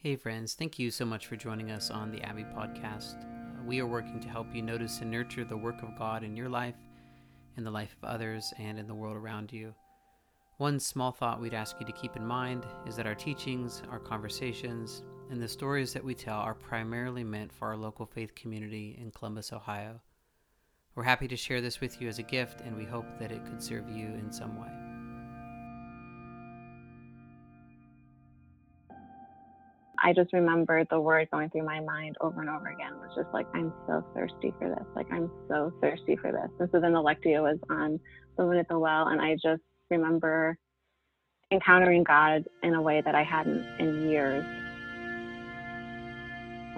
Hey, friends, thank you so much for joining us on the Abbey Podcast. Uh, we are working to help you notice and nurture the work of God in your life, in the life of others, and in the world around you. One small thought we'd ask you to keep in mind is that our teachings, our conversations, and the stories that we tell are primarily meant for our local faith community in Columbus, Ohio. We're happy to share this with you as a gift, and we hope that it could serve you in some way. I just remember the word going through my mind over and over again was just like, I'm so thirsty for this. Like, I'm so thirsty for this. And so then the Lectio was on the woman at the well, and I just remember encountering God in a way that I hadn't in years.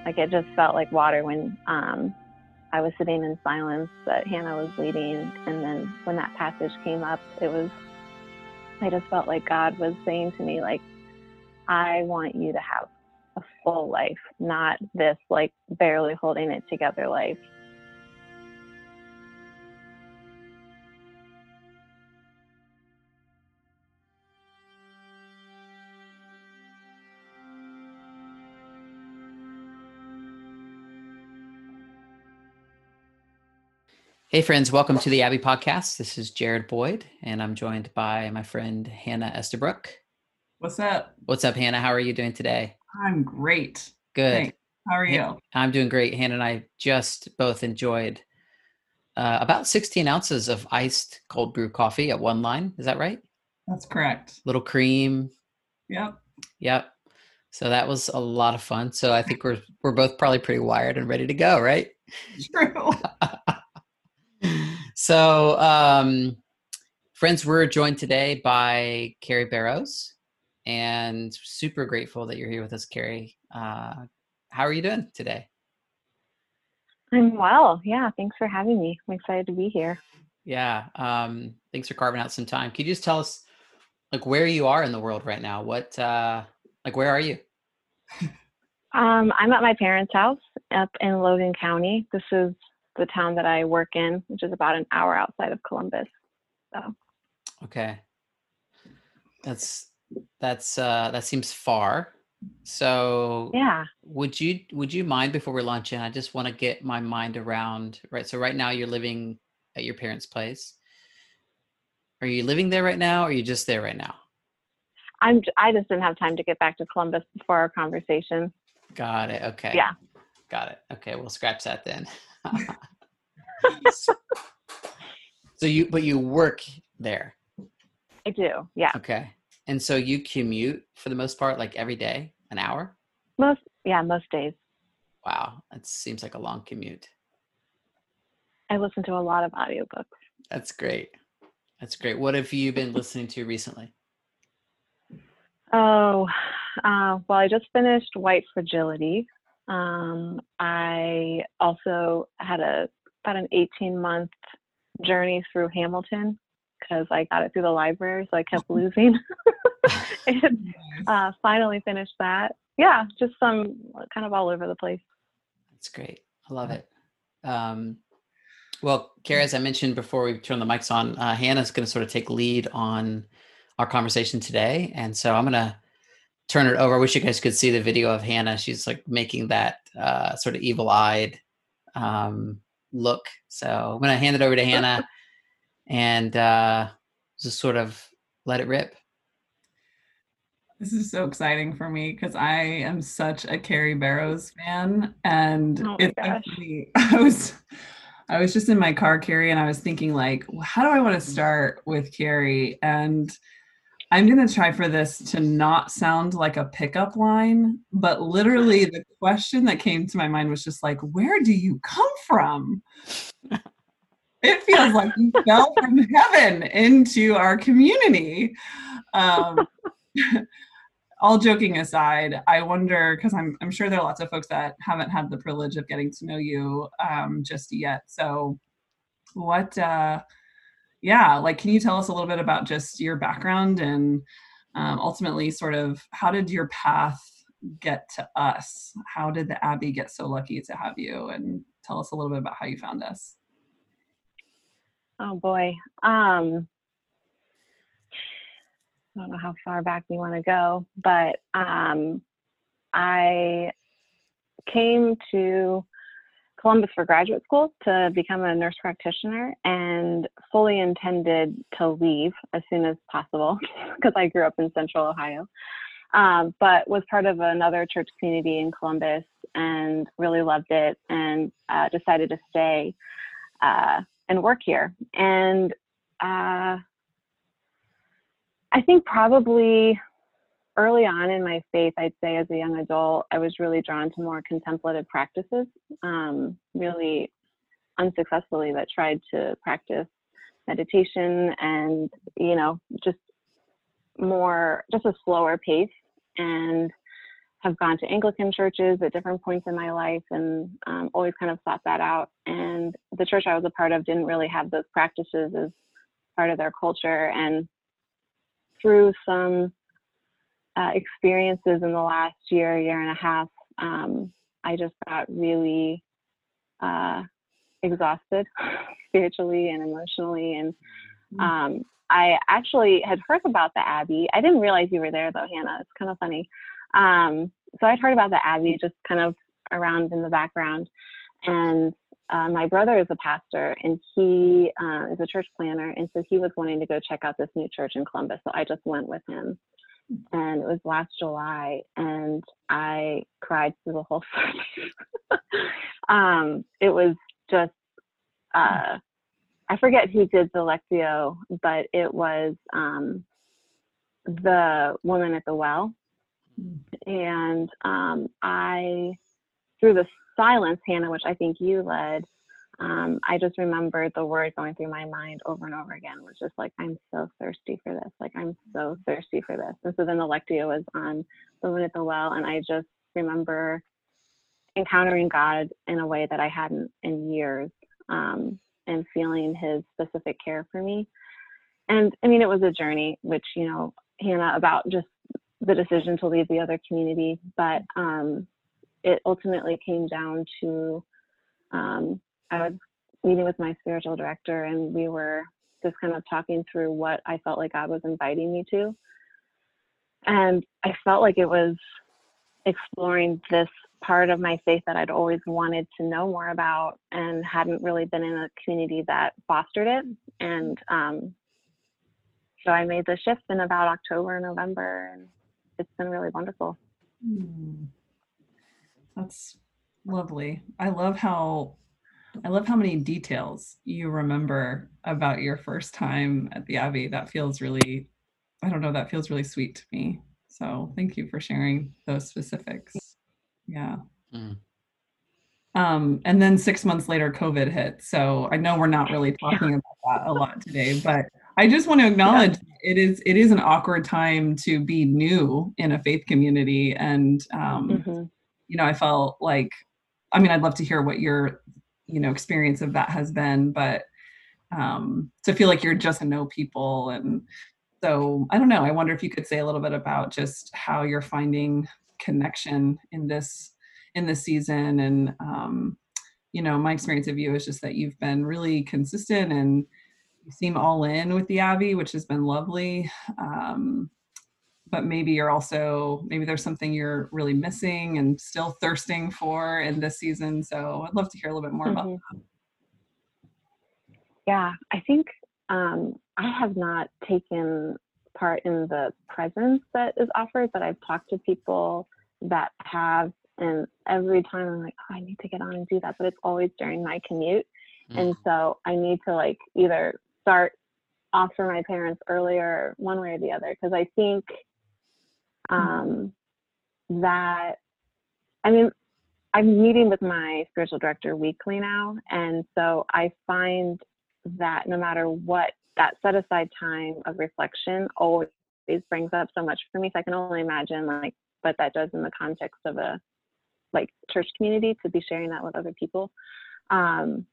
Like, it just felt like water when um, I was sitting in silence that Hannah was leading. And then when that passage came up, it was, I just felt like God was saying to me, like, I want you to have a full life, not this like barely holding it together life. Hey, friends, welcome to the Abbey Podcast. This is Jared Boyd, and I'm joined by my friend Hannah Estabrook. What's up? What's up, Hannah? How are you doing today? I'm great. Good. Thanks. How are you? I'm doing great. Hannah and I just both enjoyed uh, about 16 ounces of iced cold brew coffee at one line. Is that right? That's correct. Little cream. Yep. Yep. So that was a lot of fun. So I think we're we're both probably pretty wired and ready to go, right? True. so, um, friends, we're joined today by Kari Barrows, and super grateful that you're here with us, Kari. Uh, how are you doing today? I'm well. Yeah, thanks for having me. I'm excited to be here. Yeah, um, thanks for carving out some time. Could you just tell us, like, where you are in the world right now? What, uh, like, where are you? Um, I'm at my parents' house up in Logan County. This is the town that I work in, which is about an hour outside of Columbus. So, Okay, that's that's uh, that seems far. So yeah. would you would you mind before we launch in? I just want to get my mind around right. So right now you're living at your parents' place. Are you living there right now, or are you just there right now? I'm I just didn't have time to get back to Columbus before our conversation. Got it. Okay. Yeah. Got it. Okay, we'll scratch that then. so you but you work there. I do. Yeah. Okay. And so you commute for the most part like every day, an hour? Most yeah, most days. Wow, that seems like a long commute. I listen to a lot of audiobooks. That's great. That's great. What have you been listening to recently? Oh, uh, well, I just finished White Fragility. Um, I also had a about an 18 month journey through Hamilton because I got it through the library, so I kept losing. and uh, finally finished that. Yeah, just some kind of all over the place. That's great. I love it. Um, well, Kari, as I mentioned before we turn the mics on, uh, Hannah's going to sort of take lead on our conversation today. And so I'm going to turn it over. I wish you guys could see the video of Hannah. She's like making that uh, sort of evil eyed um, look. So I'm going to hand it over to Hannah and uh, just sort of let it rip. This is so exciting for me because I am such a Kari Barrows fan, and Oh it's actually I was I was just in my car, Kari, and I was thinking like, "Well, how do I want to start with Kari? And I'm gonna try for this to not sound like a pickup line, but literally the question that came to my mind was just like, "Where do you come from?" It feels like you fell from heaven into our community. Um, all joking aside, I wonder because I'm I'm sure there are lots of folks that haven't had the privilege of getting to know you um, just yet. So, what? Uh, yeah, like, can you tell us a little bit about just your background and um, ultimately, sort of, how did your path get to us? How did the Abbey get so lucky to have you? And tell us a little bit about how you found us. Oh boy. Um, I don't know how far back we want to go, but um, I came to Columbus for graduate school to become a nurse practitioner and fully intended to leave as soon as possible because I grew up in central Ohio. Um, but was part of another church community in Columbus and really loved it and uh, decided to stay uh, and work here. And uh, I think probably early on in my faith, I'd say as a young adult, I was really drawn to more contemplative practices, um, really unsuccessfully, but tried to practice meditation and, you know, just more, just a slower pace and have gone to Anglican churches at different points in my life and um, always kind of sought that out. And the church I was a part of didn't really have those practices as part of their culture. And through some uh, experiences in the last year, year and a half, um, I just got really uh, exhausted spiritually and emotionally. And mm-hmm. um, I actually had heard about the Abbey. I didn't realize you were there though, Hannah. It's kind of funny. Um, so I'd heard about the Abbey just kind of around in the background. And uh, my brother is a pastor and he uh, is a church planner. And so he was wanting to go check out this new church in Columbus. So I just went with him and it was last July, and I cried through the whole service. um, it was just, uh, I forget who did the Lectio, but it was um, the woman at the well. And um, I, through the silence, Hannah, which I think you led, um, I just remembered the word going through my mind over and over again was just like, I'm so thirsty for this. Like, I'm so thirsty for this. And so then the Lectio was on the woman at the well. And I just remember encountering God in a way that I hadn't in years um, and feeling his specific care for me. And I mean, it was a journey, which, you know, Hannah, about just the decision to leave the other community. But um, it ultimately came down to um, I was meeting with my spiritual director and we were just kind of talking through what I felt like God was inviting me to. And I felt like it was exploring this part of my faith that I'd always wanted to know more about and hadn't really been in a community that fostered it. And um, so I made the shift in about October, November, and it's been really wonderful. Mm. That's lovely. I love how I love how many details you remember about your first time at the Abbey. That feels really, I don't know, that feels really sweet to me. So thank you for sharing those specifics. Yeah. Mm. Um, and then six months later, COVID hit. So I know we're not really talking about that a lot today, but I just want to acknowledge yeah. it is it is an awkward time to be new in a faith community, and um, mm-hmm. you know, I felt like, I mean, I'd love to hear what your you know experience of that has been but um to feel like you're just to know people and so i don't know i wonder if you could say a little bit about just how you're finding connection in this in this season and um you know my experience of you is just that you've been really consistent and seem all in with the abbey which has been lovely um but maybe you're also maybe there's something you're really missing and still thirsting for in this season so i'd love to hear a little bit more mm-hmm. about that yeah i think um, i have not taken part in the presence that is offered but i've talked to people that have and every time i'm like oh i need to get on and do that but it's always during my commute mm-hmm. and so i need to like either start off for my parents earlier one way or the other because i think um, that I mean, I'm meeting with my spiritual director weekly now, and so I find that no matter what, that set aside time of reflection always brings up so much for me. So I can only imagine like what that does in the context of a like church community to be sharing that with other people. Um,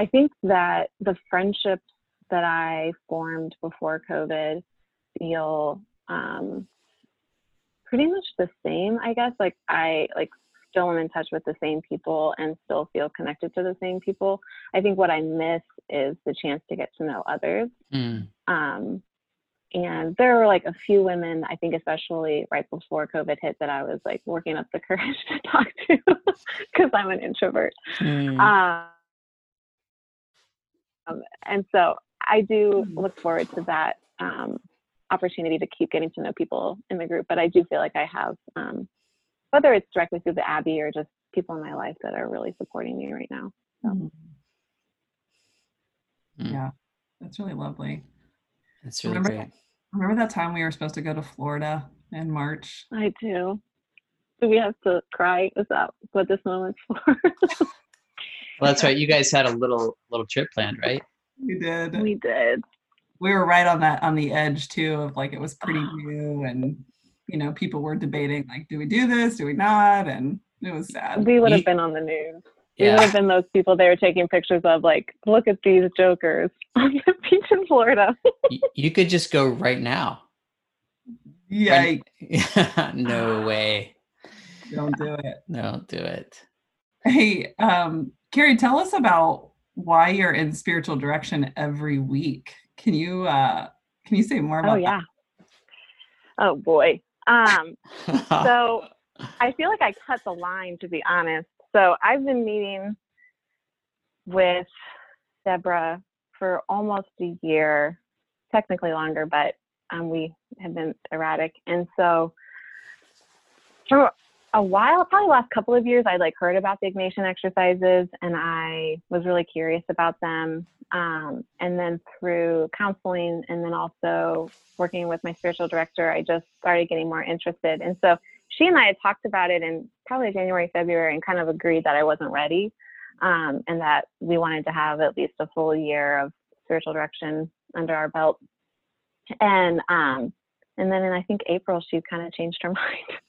I think that the friendships that I formed before COVID feel um, pretty much the same, I guess. Like I like still am in touch with the same people and still feel connected to the same people. I think what I miss is the chance to get to know others. Mm. Um, and there were like a few women, I think, especially right before COVID hit, that I was like working up the courage to talk to because I'm an introvert. Mm. Um, and so I do Hmm. look forward to that um, opportunity to keep getting to know people in the group. But I do feel like I have, um, whether it's directly through the Abbey or just people in my life that are really supporting me right now. Mhm. Mm. Yeah, that's really lovely. That's really Remember- great. Remember that time we were supposed to go to Florida in March? I do. Do we have to cry? Is that what this moment's for? Well, that's right. You guys had a little little trip planned, right? We did. we did. we were right on that on the edge too of like it was pretty new and you know people were debating like do we do this do we not and it was sad We would have been on the news. We would have been those people they were taking pictures of, like, look at these jokers on the beach in Florida. Y- you could just go right now. yeah no way. don't do it don't do it. hey um kari tell us about why you're in spiritual direction every week can you uh can you say more about that? Oh yeah. Oh boy. Um, so I feel like I cut the line to be honest. So I've been meeting with Deborah for almost a year, technically longer, but um, we have been erratic. And so for a while, probably last couple of years, I like heard about the Ignatian exercises and I was really curious about them. Um, and then through counseling and then also working with my spiritual director, I just started getting more interested. And so she and I had talked about it in probably January, February, and kind of agreed that I wasn't ready um, and that we wanted to have at least a full year of spiritual direction under our belt. And um, and then in I think April, she kind of changed her mind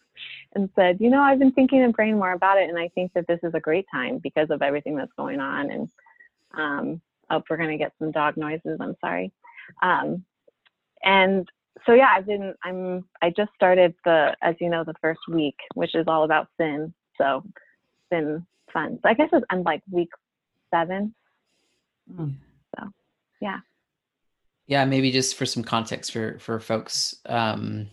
and said, you know, I've been thinking and praying more about it, and I think that this is a great time because of everything that's going on. And um, oh, we're gonna get some dog noises. I'm sorry. Um, and so yeah, I've been I'm I just started the as you know the first week, which is all about sin. So it's been fun. So I guess it's, I'm like week seven. Mm. So yeah. Yeah, maybe just for some context for for folks, um,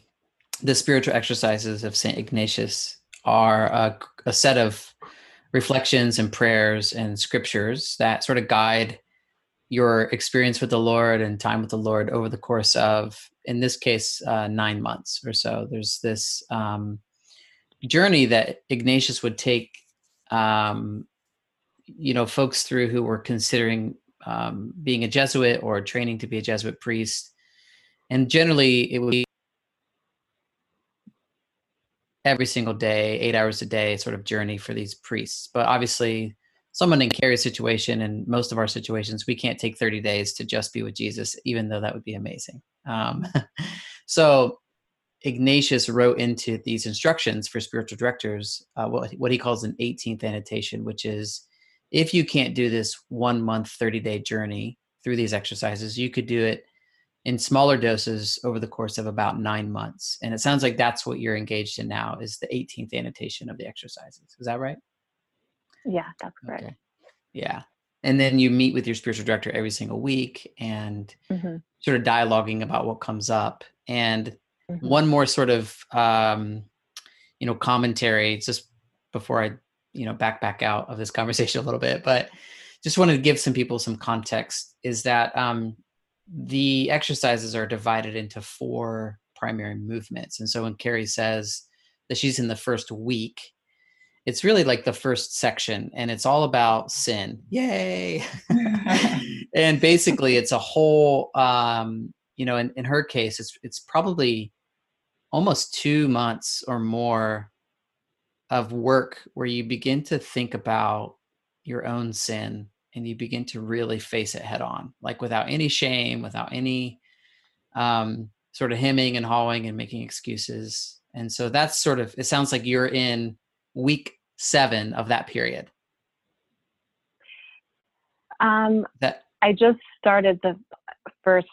the spiritual exercises of Saint Ignatius are a, a set of reflections and prayers and scriptures that sort of guide your experience with the Lord and time with the Lord over the course of, in this case, uh, nine months or so. There's this um, journey that Ignatius would take, um, you know, folks through who were considering um, being a Jesuit or training to be a Jesuit priest, and generally it would be every single day, eight hours a day, sort of journey for these priests. But obviously, someone in Kari's situation and most of our situations, we can't take 30 days to just be with Jesus, even though that would be amazing. Um, so Ignatius wrote into these instructions for spiritual directors uh, what, what he calls an 18th annotation, which is if you can't do this one month, 30 day journey through these exercises, you could do it in smaller doses over the course of about nine months. And it sounds like that's what you're engaged in now is the 18th annotation of the exercises. Is that right? Yeah, that's correct. Okay. Yeah. And then you meet with your spiritual director every single week and hmm sort of dialoguing about what comes up. And Mhm. one more sort of um, you know commentary just before I you know back back out of this conversation a little bit, but just wanted to give some people some context. Is that um, the exercises are divided into four primary movements, and so when Kari says that she's in the first week, it's really like the first section, and it's all about sin. Yay! and basically it's a whole um you know in, in her case it's it's probably almost two months or more of work where you begin to think about your own sin and you begin to really face it head on like without any shame without any um sort of hemming and hawing and making excuses and so that's sort of it sounds like you're in week seven of that period Um, that I just started the first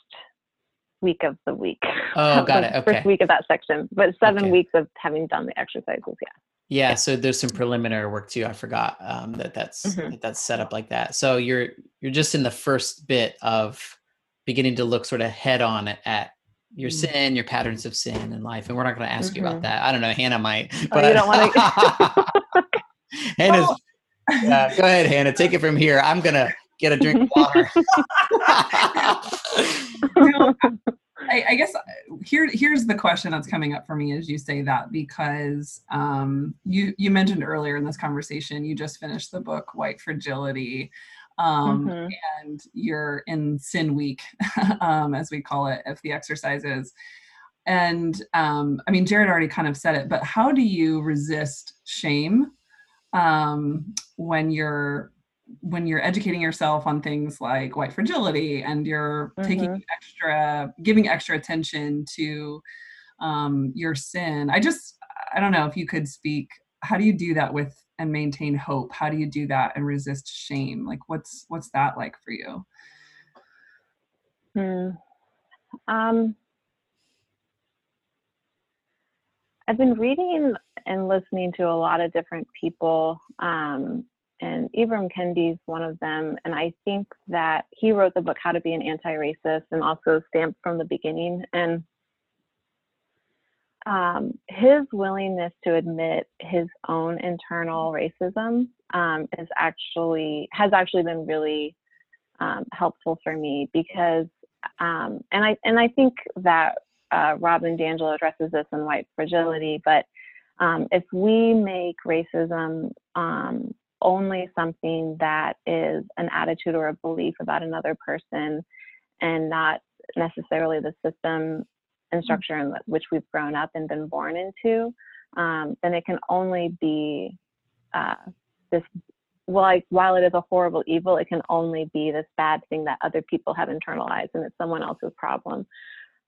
week of the week. Oh, got it. Okay. First week of that section, but seven Okay. weeks of having done the exercises. Yeah. Yeah, so there's some preliminary work too. I forgot um, that that's Mhm. that that's set up like that. So you're you're just in the first bit of beginning to look sort of head on at, your Mm. sin, your patterns of sin in life, and we're not going to ask you about Mhm. that. I don't know. Hannah might, Oh, but you don't wanna- Hannah's. Well- uh, go ahead, Hannah. Take it from here. I'm gonna get a drink of water. No, I, I guess uh, here here's the question that's coming up for me as you say that because um, you you mentioned earlier in this conversation you just finished the book White Fragility, um, Mhm. and you're in Sin Week, um, as we call it, if the exercises. And um, I mean, Jared already kind of said it, but how do you resist shame um, when you're when you're educating yourself on things like white fragility and you're taking extra giving extra attention to um, your sin i just i don't know if you could speak how do you do that with and maintain hope? How do you do that and resist shame? Like what's what's that like for you? Hmm. Um, I've been reading and listening to a lot of different people, um, and Ibram Kendi is one of them. And I think that he wrote the book How to Be an Anti-Racist and also Stamped from the Beginning. And um, his willingness to admit his own internal racism um, is actually has actually been really um, helpful for me because um, and I and I think that uh, Robin DiAngelo addresses this in White Fragility. But um, if we make racism um, only something that is an attitude or a belief about another person, and not necessarily the system and structure in which we've grown up and been born into, um, then it can only be uh, this well, like while it is a horrible evil, it can only be this bad thing that other people have internalized and it's someone else's problem.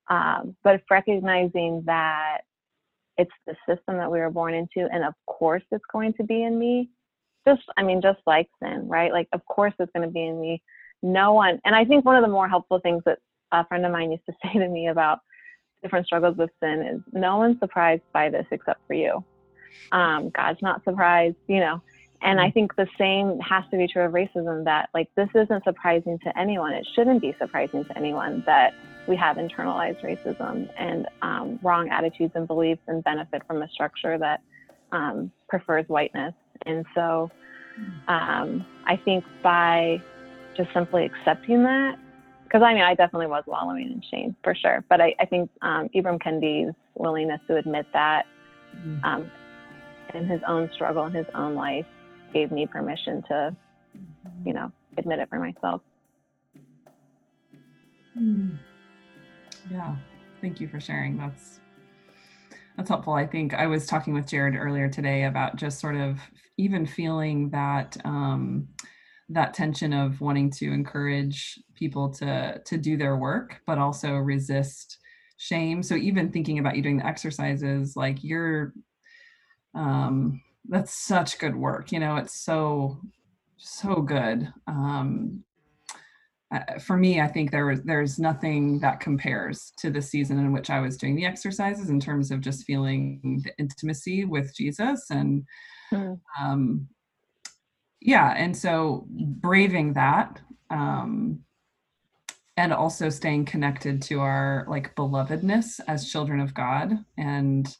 Um, but if recognizing that it's the system that we were born into, and of course it's going to be in me, just, I mean, just like sin, right? Like, of course it's going to be in me. No one, and I think one of the more helpful things that a friend of mine used to say to me about different struggles with sin is no one's surprised by this except for you. Um, God's not surprised, you know. And I think the same has to be true of racism that, like, this isn't surprising to anyone. It shouldn't be surprising to anyone that we have internalized racism and um, wrong attitudes and beliefs and benefit from a structure that um, prefers whiteness. And so um, I think by just simply accepting that, because I mean, I definitely was wallowing in shame for sure. But I, I think um, Ibram Kendi's willingness to admit that um, in his own struggle in his own life gave me permission to, you know, admit it for myself. Hmm. Yeah, thank you for sharing. That's that's helpful. I think I was talking with Jared earlier today about just sort of even feeling that um, that tension of wanting to encourage people to to do their work, but also resist shame. So even thinking about you doing the exercises, like you're, um, that's such good work. You know, it's so so good. Um, uh, for me, I think there was there's nothing that compares to the season in which I was doing the exercises in terms of just feeling the intimacy with Jesus and Mm. um, yeah, and so braving that um, and also staying connected to our like belovedness as children of God and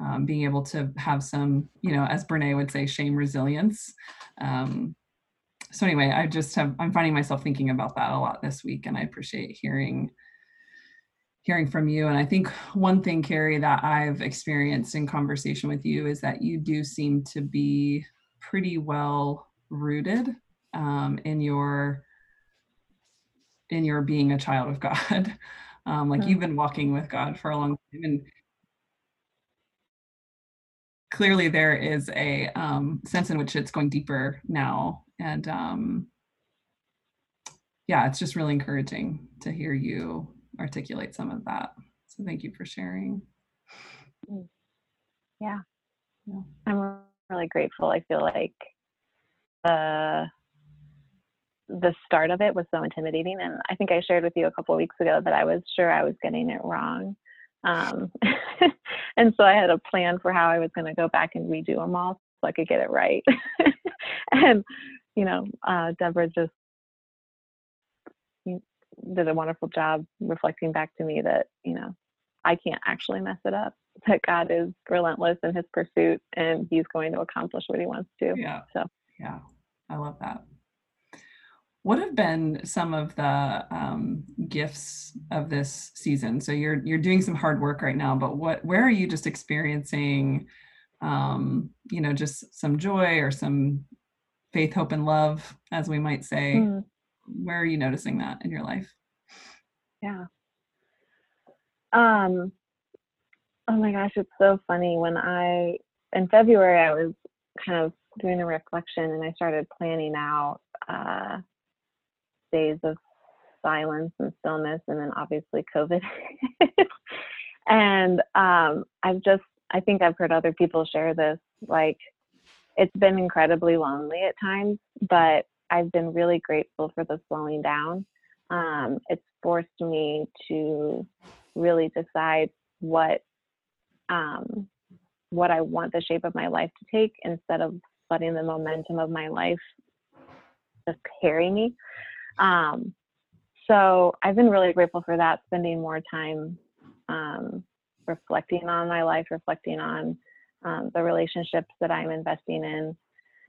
um, being able to have some, you know, as Brene would say, shame resilience. Um, so anyway, I just have I'm finding myself thinking about that a lot this week, and I appreciate hearing hearing from you. And I think one thing, Kari, that I've experienced in conversation with you is that you do seem to be pretty well rooted um, in your in your being a child of God. Um, like Mm. you've been walking with God for a long time, and clearly there is a um, sense in which it's going deeper now. And um, yeah, it's just really encouraging to hear you articulate some of that. So thank you for sharing. Yeah. Yeah. I'm really grateful. I feel like the the start of it was so intimidating, and I think I shared with you a couple of weeks ago that I was sure I was getting it wrong, um, and so I had a plan for how I was going to go back and redo them all so I could get it right. and you know, uh, Deborah just did a wonderful job reflecting back to me that you know I can't actually mess it up. That God is relentless in his pursuit and he's going to accomplish what he wants to. Yeah. So, yeah, I love that. What have been some of the um, gifts of this season? So you're you're doing some hard work right now, but what where are you just experiencing, um, you know, just some joy or some faith, hope, and love, as we might say? Mm. Where are you noticing that in your life? Yeah. Um, oh my gosh, it's so funny. When I, in February, I was kind of doing a reflection and I started planning out uh, days of silence and stillness, and then obviously COVID. and um, I've just, I think I've heard other people share this. Like, it's been incredibly lonely at times, but I've been really grateful for the slowing down. Um, it's forced me to really decide what um, what I want the shape of my life to take instead of letting the momentum of my life just carry me. Um, so I've been really grateful for that, spending more time um, reflecting on my life, reflecting on um, the relationships that I'm investing in.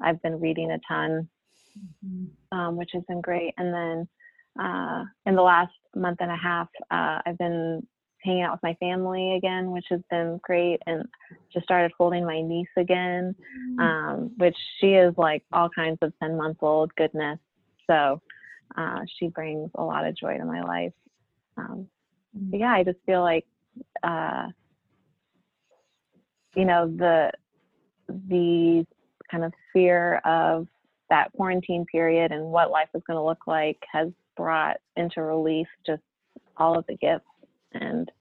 I've been reading a ton, mm-hmm. um, which has been great. And then uh, in the last month and a half, uh, I've been hanging out with my family again, which has been great, and just started holding my niece again, mm. um, which she is like all kinds of 10 month old goodness. So uh, she brings a lot of joy to my life. Um, yeah, I just feel like, uh, you know, the the kind of fear of that quarantine period and what life is going to look like has brought into relief just all of the gifts and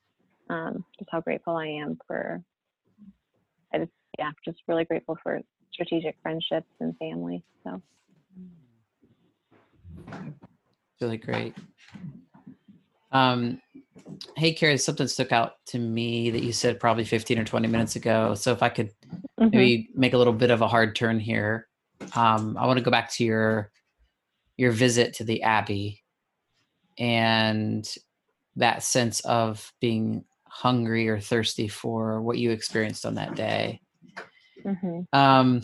um, just how grateful I am for. I just yeah, just really grateful for strategic friendships and family. So really great. Um, hey, Kari, something stuck out to me that you said probably 15 or 20 minutes ago. So if I could mm-hmm. maybe make a little bit of a hard turn here, um, I want to go back to your your visit to the Abbey and that sense of being hungry or thirsty for what you experienced on that day. Mm-hmm. Um,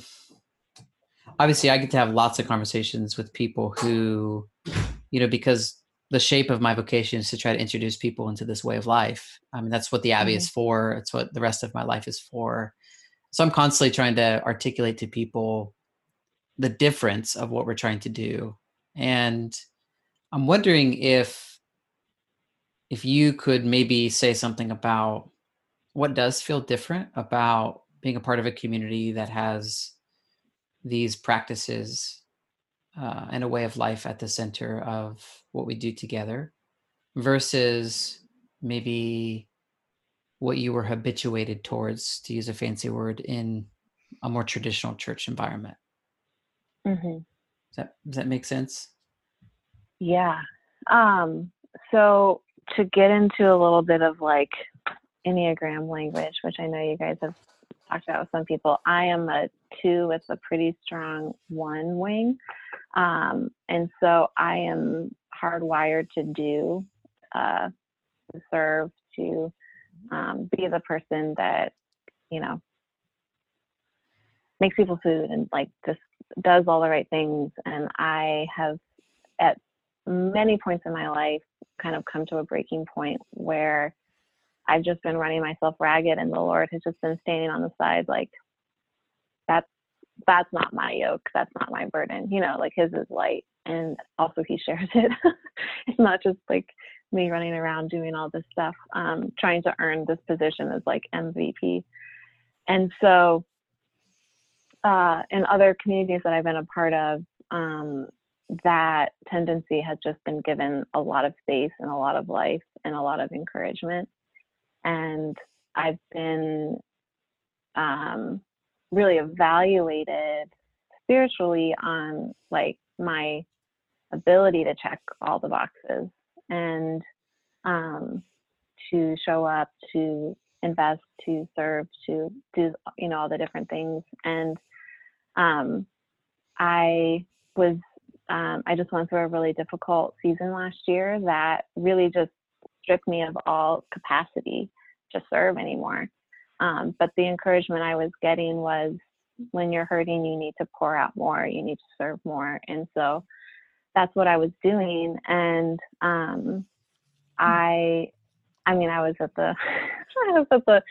obviously, I get to have lots of conversations with people who, you know, because the shape of my vocation is to try to introduce people into this way of life. I mean, that's what the Abbey mm-hmm. is for. It's what the rest of my life is for. So I'm constantly trying to articulate to people the difference of what we're trying to do. And I'm wondering if if you could maybe say something about what does feel different about being a part of a community that has these practices uh, and a way of life at the center of what we do together versus maybe what you were habituated towards to use a fancy word in a more traditional church environment mm-hmm. does that does that make sense yeah um so to get into a little bit of like Enneagram language, which I know you guys have talked about with some people, I am a two with a pretty strong one wing. Um, and so I am hardwired to do, uh, to serve, to um, be the person that, you know, makes people food and like just does all the right things. And I have at many points in my life kind of come to a breaking point where I've just been running myself ragged and the Lord has just been standing on the side like that's that's not my yoke, that's not my burden. You know, like his is light and also he shares it. it's not just like me running around doing all this stuff, um, trying to earn this position as like MVP. And so uh, in other communities that I've been a part of, um, that tendency has just been given a lot of space and a lot of life and a lot of encouragement. And I've been um, really evaluated spiritually on like my ability to check all the boxes and um, to show up, to invest, to serve, to do you know all the different things. And um, I was um, I just went through a really difficult season last year that really just stripped me of all capacity to serve anymore. Um, but the encouragement I was getting was when you're hurting, you need to pour out more, you need to serve more. And so that's what I was doing. And um, I, I mean, I was at the, I was at the,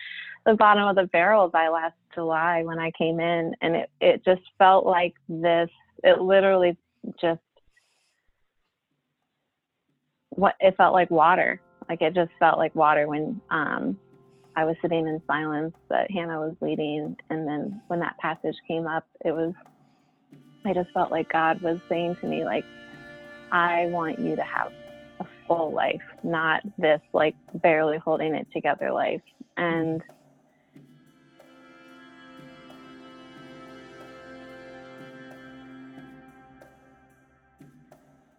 the bottom of the barrel by last July when I came in, and it, it just felt like this. It literally just what it felt like water. Like it just felt like water when um, I was sitting in silence that Hannah was leading, and then when that passage came up, it was. I just felt like God was saying to me, like, I want you to have a full life, not this like barely holding it together life. And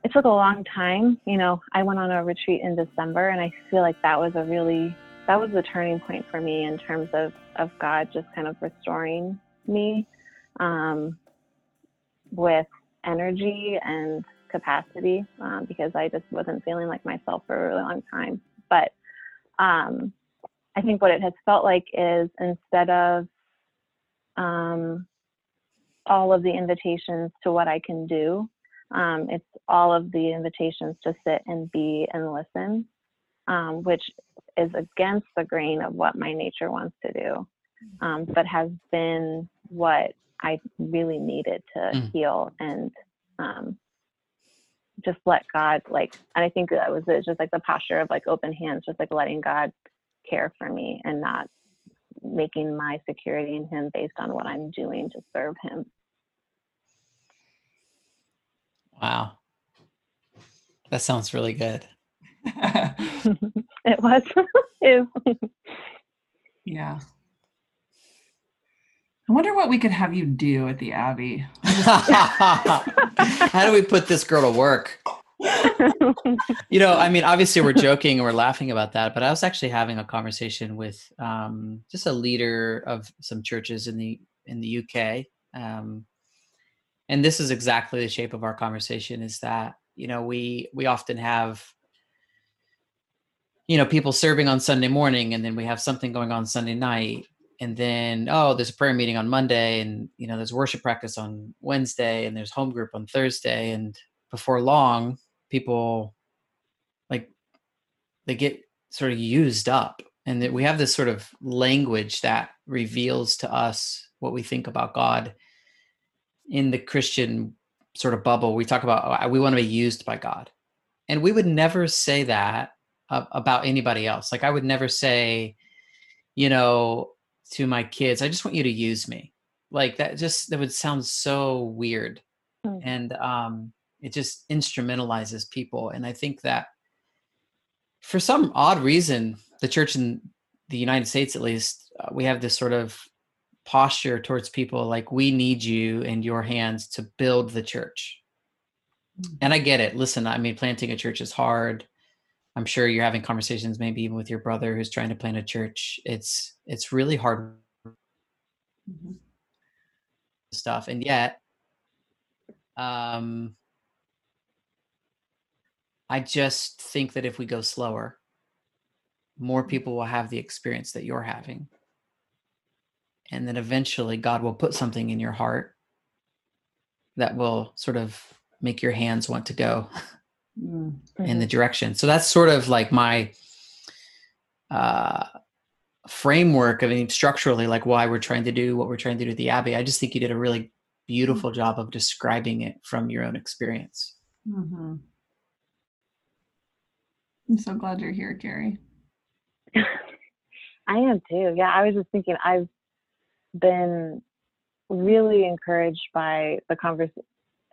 it took a long time. You know, I went on a retreat in December, and I feel like that was a really that was the turning point for me in terms of of God just kind of restoring me um, with energy and capacity um, because I just wasn't feeling like myself for a really long time. But um, I think what it has felt like is instead of um, all of the invitations to what I can do, um, it's all of the invitations to sit and be and listen, um, which is against the grain of what my nature wants to do, um, but has been what I really needed to mm. heal and um, just let God like. And I think that was it, just like the posture of like open hands, just like letting God care for me and not making my security in Him based on what I'm doing to serve Him. Wow. That sounds really good. it was. yeah. I wonder what we could have you do at the Abbey. How do we put this girl to work? you know, I mean, obviously we're joking and we're laughing about that, but I was actually having a conversation with um, just a leader of some churches in the in the UK, um, and this is exactly the shape of our conversation is that you know we we often have you know people serving on sunday morning and then we have something going on sunday night and then oh there's a prayer meeting on monday and you know there's worship practice on wednesday and there's home group on thursday and before long people like they get sort of used up and that we have this sort of language that reveals to us what we think about god in the Christian sort of bubble, we talk about oh, we want to be used by God. And we would never say that about anybody else. Like I would never say, you know, to my kids, I just want you to use me. Like that just that would sound so weird. Mm. And um it just instrumentalizes people and I think that for some odd reason the church in the United States at least uh, we have this sort of posture towards people like we need you in your hands to build the church mm-hmm. and i get it listen i mean planting a church is hard i'm sure you're having conversations maybe even with your brother who's trying to plant a church it's it's really hard mm-hmm. stuff and yet um i just think that if we go slower more mm-hmm. people will have the experience that you're having and then eventually god will put something in your heart that will sort of make your hands want to go mm-hmm. in the direction so that's sort of like my uh framework of I mean, structurally like why we're trying to do what we're trying to do at the abbey i just think you did a really mm-hmm. beautiful mm-hmm. job of describing it from your own experience mm-hmm. i'm so glad you're here kari i am too yeah i was just thinking i've been really encouraged by the conversation.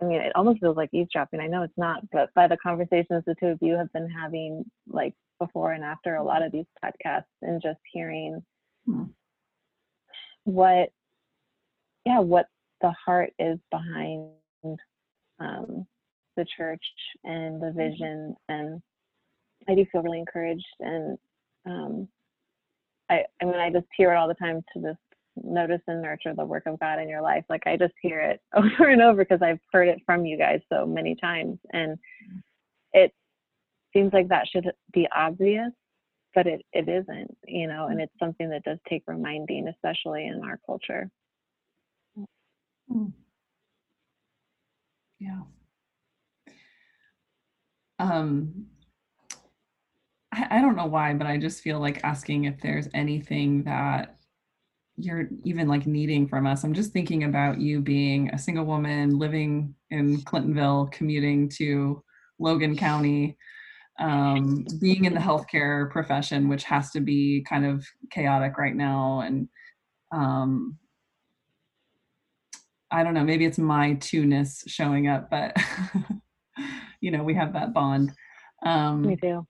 I mean, it almost feels like eavesdropping. I know it's not, but by the conversations the two of you have been having, like before and after a lot of these podcasts, and just hearing hmm. what, yeah, what the heart is behind um, the church and the mm-hmm. vision. And I do feel really encouraged. And um, I, I mean, I just hear it all the time to this notice and nurture the work of God in your life. Like I just hear it over and over because I've heard it from you guys so many times. And it seems like that should be obvious but it, it isn't, you know, and it's something that does take reminding, especially in our culture. Mm. Yeah. Um, I, I don't know why, but I just feel like asking if there's anything that you're even like needing from us. I'm just thinking about you being a single woman living in Clintonville, commuting to Logan County, um, being in the healthcare profession, which has to be kind of chaotic right now. And um, I don't know, maybe it's my two-ness showing up, but you know, we have that bond. Um, Me too.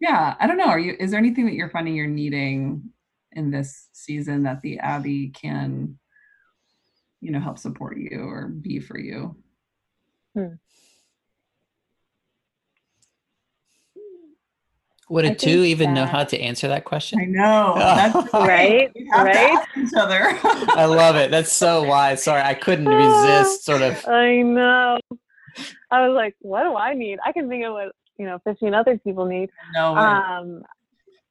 yeah, I don't know. Are you, is there anything that you're finding you're needing in this season that the Abbey can, you know, help support you or be for you? Would I a two think even know how to answer that question? I know. That's Right? We have to Right? ask each other. I love it. That's so wise. Sorry, I couldn't resist sort of I know. I was like, what do I need? I can think of what, you know, 15 other people need. no way. Um,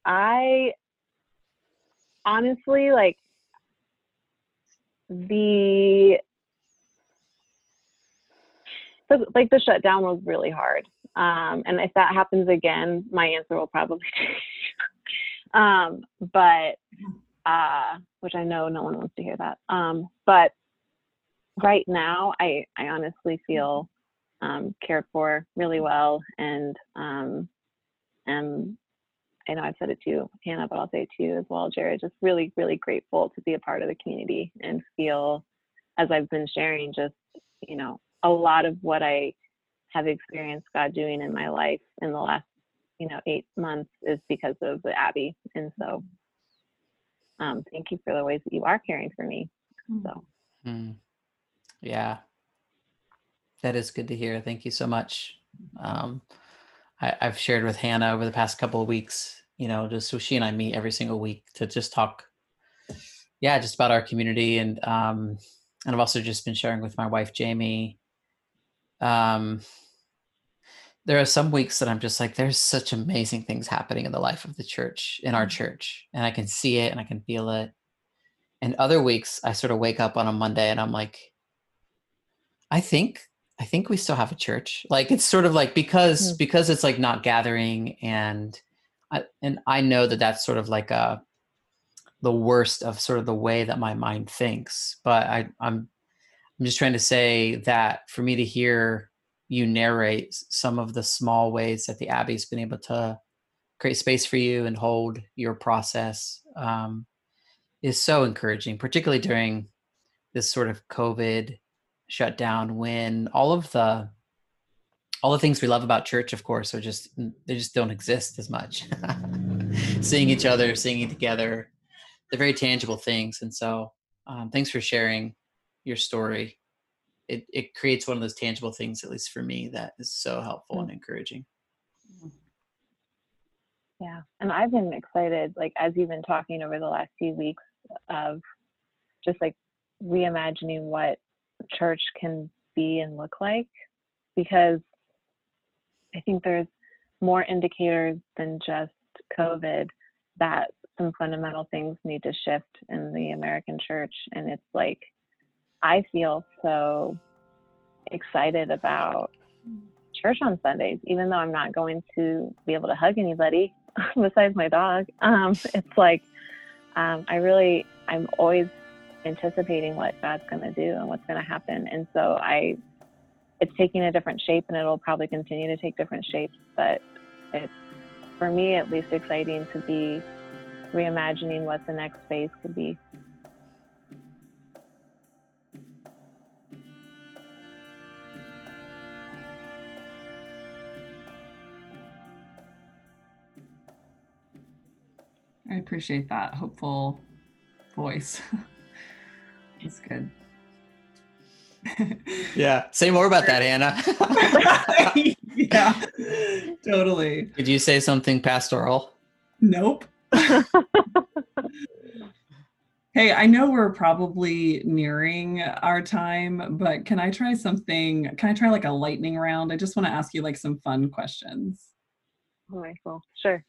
I honestly like the like the shutdown was really hard. Um, and if that happens again, my answer will probably um, but uh, which I know no one wants to hear that. Um, but right now, I I honestly feel um, cared for really well, and um, am I know I've said it to you, Hannah, but I'll say it to you as well, Jared. Just really, really grateful to be a part of the community and feel, as I've been sharing, just you know, a lot of what I have experienced God doing in my life in the last, you know, eight months is because of the Abbey. And so, um, thank you for the ways that you are caring for me. So, Mm. Yeah. That is good to hear. Thank you so much. Um, I, I've shared with Hannah over the past couple of weeks, you know, just so she and I meet every single week to just talk, yeah, just about our community. And, um, and I've also just been sharing with my wife, Jamie. Um, there are some weeks that I'm just like, there's such amazing things happening in the life of the church, in our church, and I can see it and I can feel it. And other weeks, I sort of wake up on a Monday and I'm like, I think I think we still have a church. Like it's sort of like because Mm. because it's like not gathering and I and I know that that's sort of like a the worst of sort of the way that my mind thinks. But I I'm I'm just trying to say that for me to hear you narrate some of the small ways that the Abbey's been able to create space for you and hold your process um, is so encouraging, particularly during this sort of COVID shutdown when all of the all the things we love about church, of course, are just they just don't exist as much. seeing each other, singing together, they're very tangible things. And so, um, thanks for sharing your story. It it creates one of those tangible things, at least for me, that is so helpful and encouraging. yeah. And I've been excited, like, as you've been talking over the last few weeks, of just like reimagining what church can be and look like because I think there's more indicators than just COVID that some fundamental things need to shift in the American church. And it's like, I feel so excited about church on Sundays, even though I'm not going to be able to hug anybody besides my dog. Um, it's like, um, I really, I'm always anticipating what God's going to do and what's going to happen. And so I, it's taking a different shape and it'll probably continue to take different shapes, but it's, for me at least, exciting to be reimagining what the next phase could be. I appreciate that hopeful voice. That's good. Yeah. Say more about that, Hannah. yeah, totally. Did you say something pastoral? Nope. Hey, I know we're probably nearing our time, but can I try something? Can I try like a lightning round? I just want to ask you like some fun questions. Oh, my cool. Sure.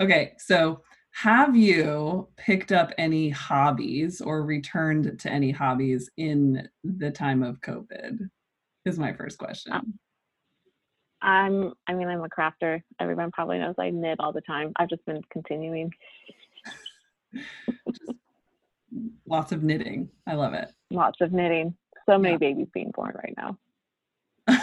Okay, so have you picked up any hobbies or returned to any hobbies in the time of COVID? Is my first question. Um, I'm, I mean, I'm a crafter. Everyone probably knows I knit all the time. I've just been continuing. Lots of knitting. I love it. Lots of knitting. So many Yeah. babies being born right now.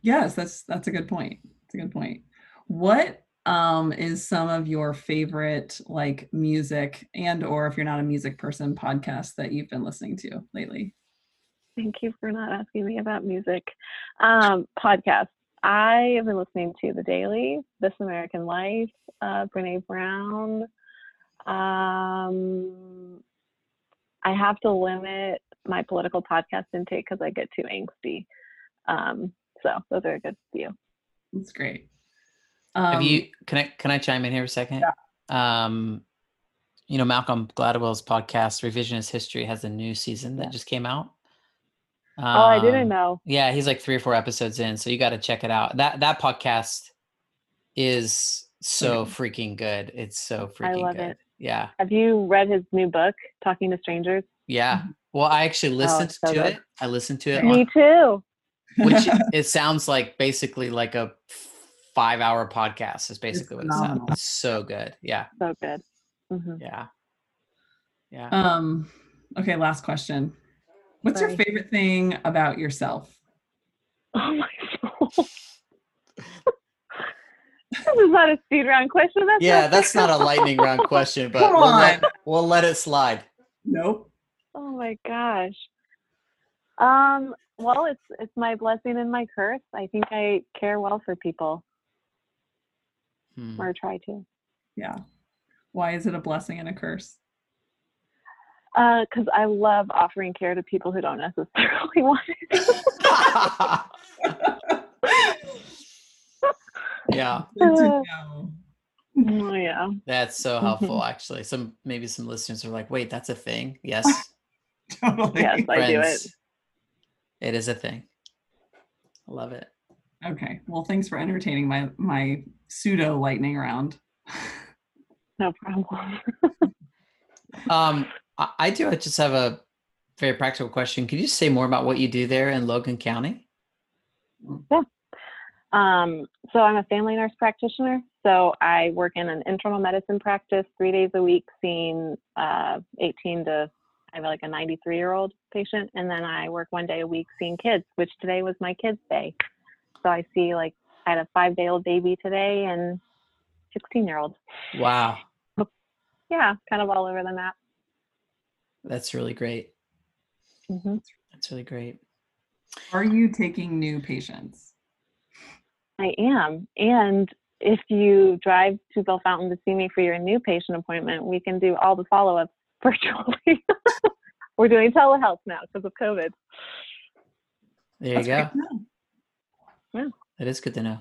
yes, that's that's a good point. It's a good point. What um is some of your favorite like music and or if you're not a music person podcast that you've been listening to lately? Thank you for not asking me about music. Um, podcasts. I have been listening to The Daily, This American Life, uh, Brene Brown. Um, I have to limit my political podcast intake because I get too angsty. Um, so those are a good few. That's great. Have Um, you can I can I chime in here a second? Yeah. Um, you know, Malcolm Gladwell's podcast, Revisionist History, has a new season that just came out. oh, I didn't Um, know. Yeah, he's like three or four episodes in, so you got to check it out. That that podcast is so Okay. freaking good. It's so freaking I love good. it. Yeah, Have you read his new book, Talking to Strangers? yeah. Well, I actually listened it's so to good. it. I listened to it, Me on, too. which it sounds like basically like a five-hour podcast. Is basically what it sounds. phenomenal. It's so good. Yeah, So good. hmm yeah, yeah. um okay, last question. What's your favorite thing about yourself? Oh my soul. this is not a speed round question. That's Yeah, not that's not a lightning round question, but Come we'll let, on. we'll let it slide. Nope. Oh my gosh. Um. Well, it's it's my blessing and my curse. I think I care well for people, Hmm. or try to. Yeah. Why is it a blessing and a curse? Because I love offering care to people who don't necessarily want it. yeah, know. oh yeah. that's so Mm-hmm. helpful. Actually, some maybe some listeners are like, "Wait, that's a thing." Yes, Totally. Yes, I do it. it is a thing. I love it. Okay. Well, thanks for entertaining my my pseudo lightning round. No problem. Um, I, I do. I just have a very practical question. Could you say more about what you do there in Logan County? Yeah. Um, so I'm a family nurse practitioner. So I work in an internal medicine practice three days a week, seeing uh, 18 to I have like a 93 year old patient, and then I work one day a week seeing kids, which today was my kids' day. So I see like I had a five day old baby today and 16 year old. Wow, Yeah, kind of all over the map. that's really great. hmm That's really great. Are you taking new patients? I am. And if you drive to Bellefontaine to see me for your new patient appointment, we can do all the follow ups virtually. We're doing telehealth now because of COVID. There you That's go. great to know. That is good to know.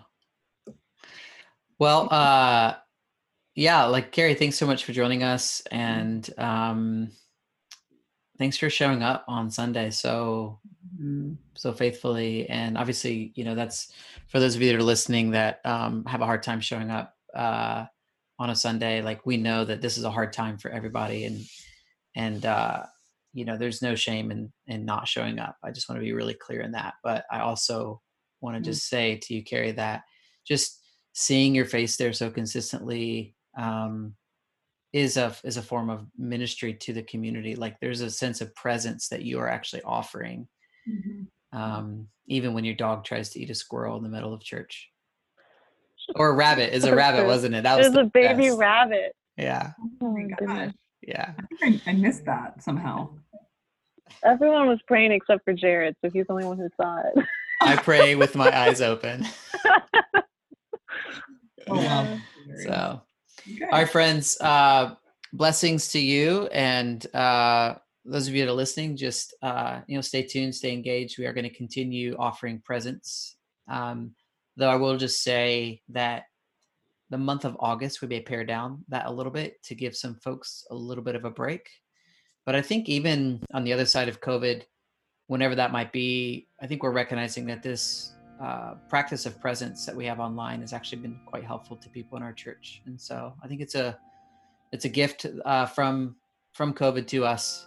Well, uh yeah, like Kari, thanks so much for joining us and um thanks for showing up on Sunday so Mm, so faithfully and obviously, you know, that's for those of you that are listening that um have a hard time showing up uh on a Sunday, like we know that this is a hard time for everybody and and uh you know, there's no shame in in not showing up. I just want to be really clear in that, but I also want to Mm. just say to you, Kari, that just seeing your face there so consistently um, is a is a form of ministry to the community. Like there's a sense of presence that you are actually offering, mhm. um, even when your dog tries to eat a squirrel in the middle of church, or a rabbit. Is a rabbit, wasn't it? That was There's the a baby best. rabbit. Yeah, Oh my my gosh. yeah. I think I, I missed that somehow. Everyone was praying except for Jared, so he's the only one who saw it. I pray with my eyes open. Oh wow. So. Okay. All right, friends. Uh, blessings to you, and uh, those of you that are listening. Just uh, you know, stay tuned, stay engaged. We are going to continue offering presence. Um, though I will just say that the month of August we may pare down that a little bit to give some folks a little bit of a break. But I think even on the other side of COVID, whenever that might be, I think we're recognizing that this uh, practice of presence that we have online has actually been quite helpful to people in our church, and so I think it's a it's a gift uh, from from COVID to us,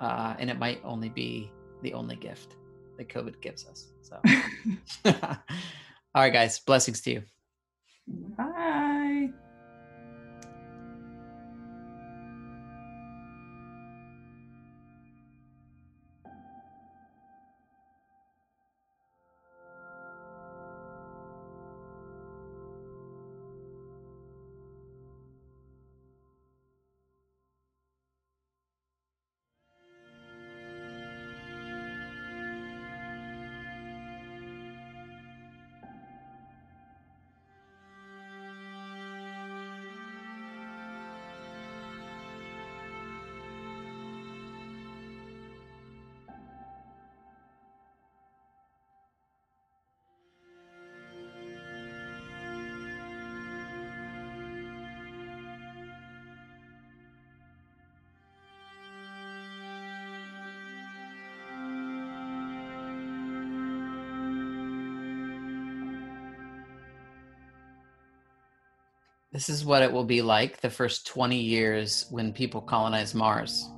uh, and it might only be the only gift that COVID gives us. So, all right, guys, blessings to you. Bye. This is what it will be like the first 20 years when people colonize Mars.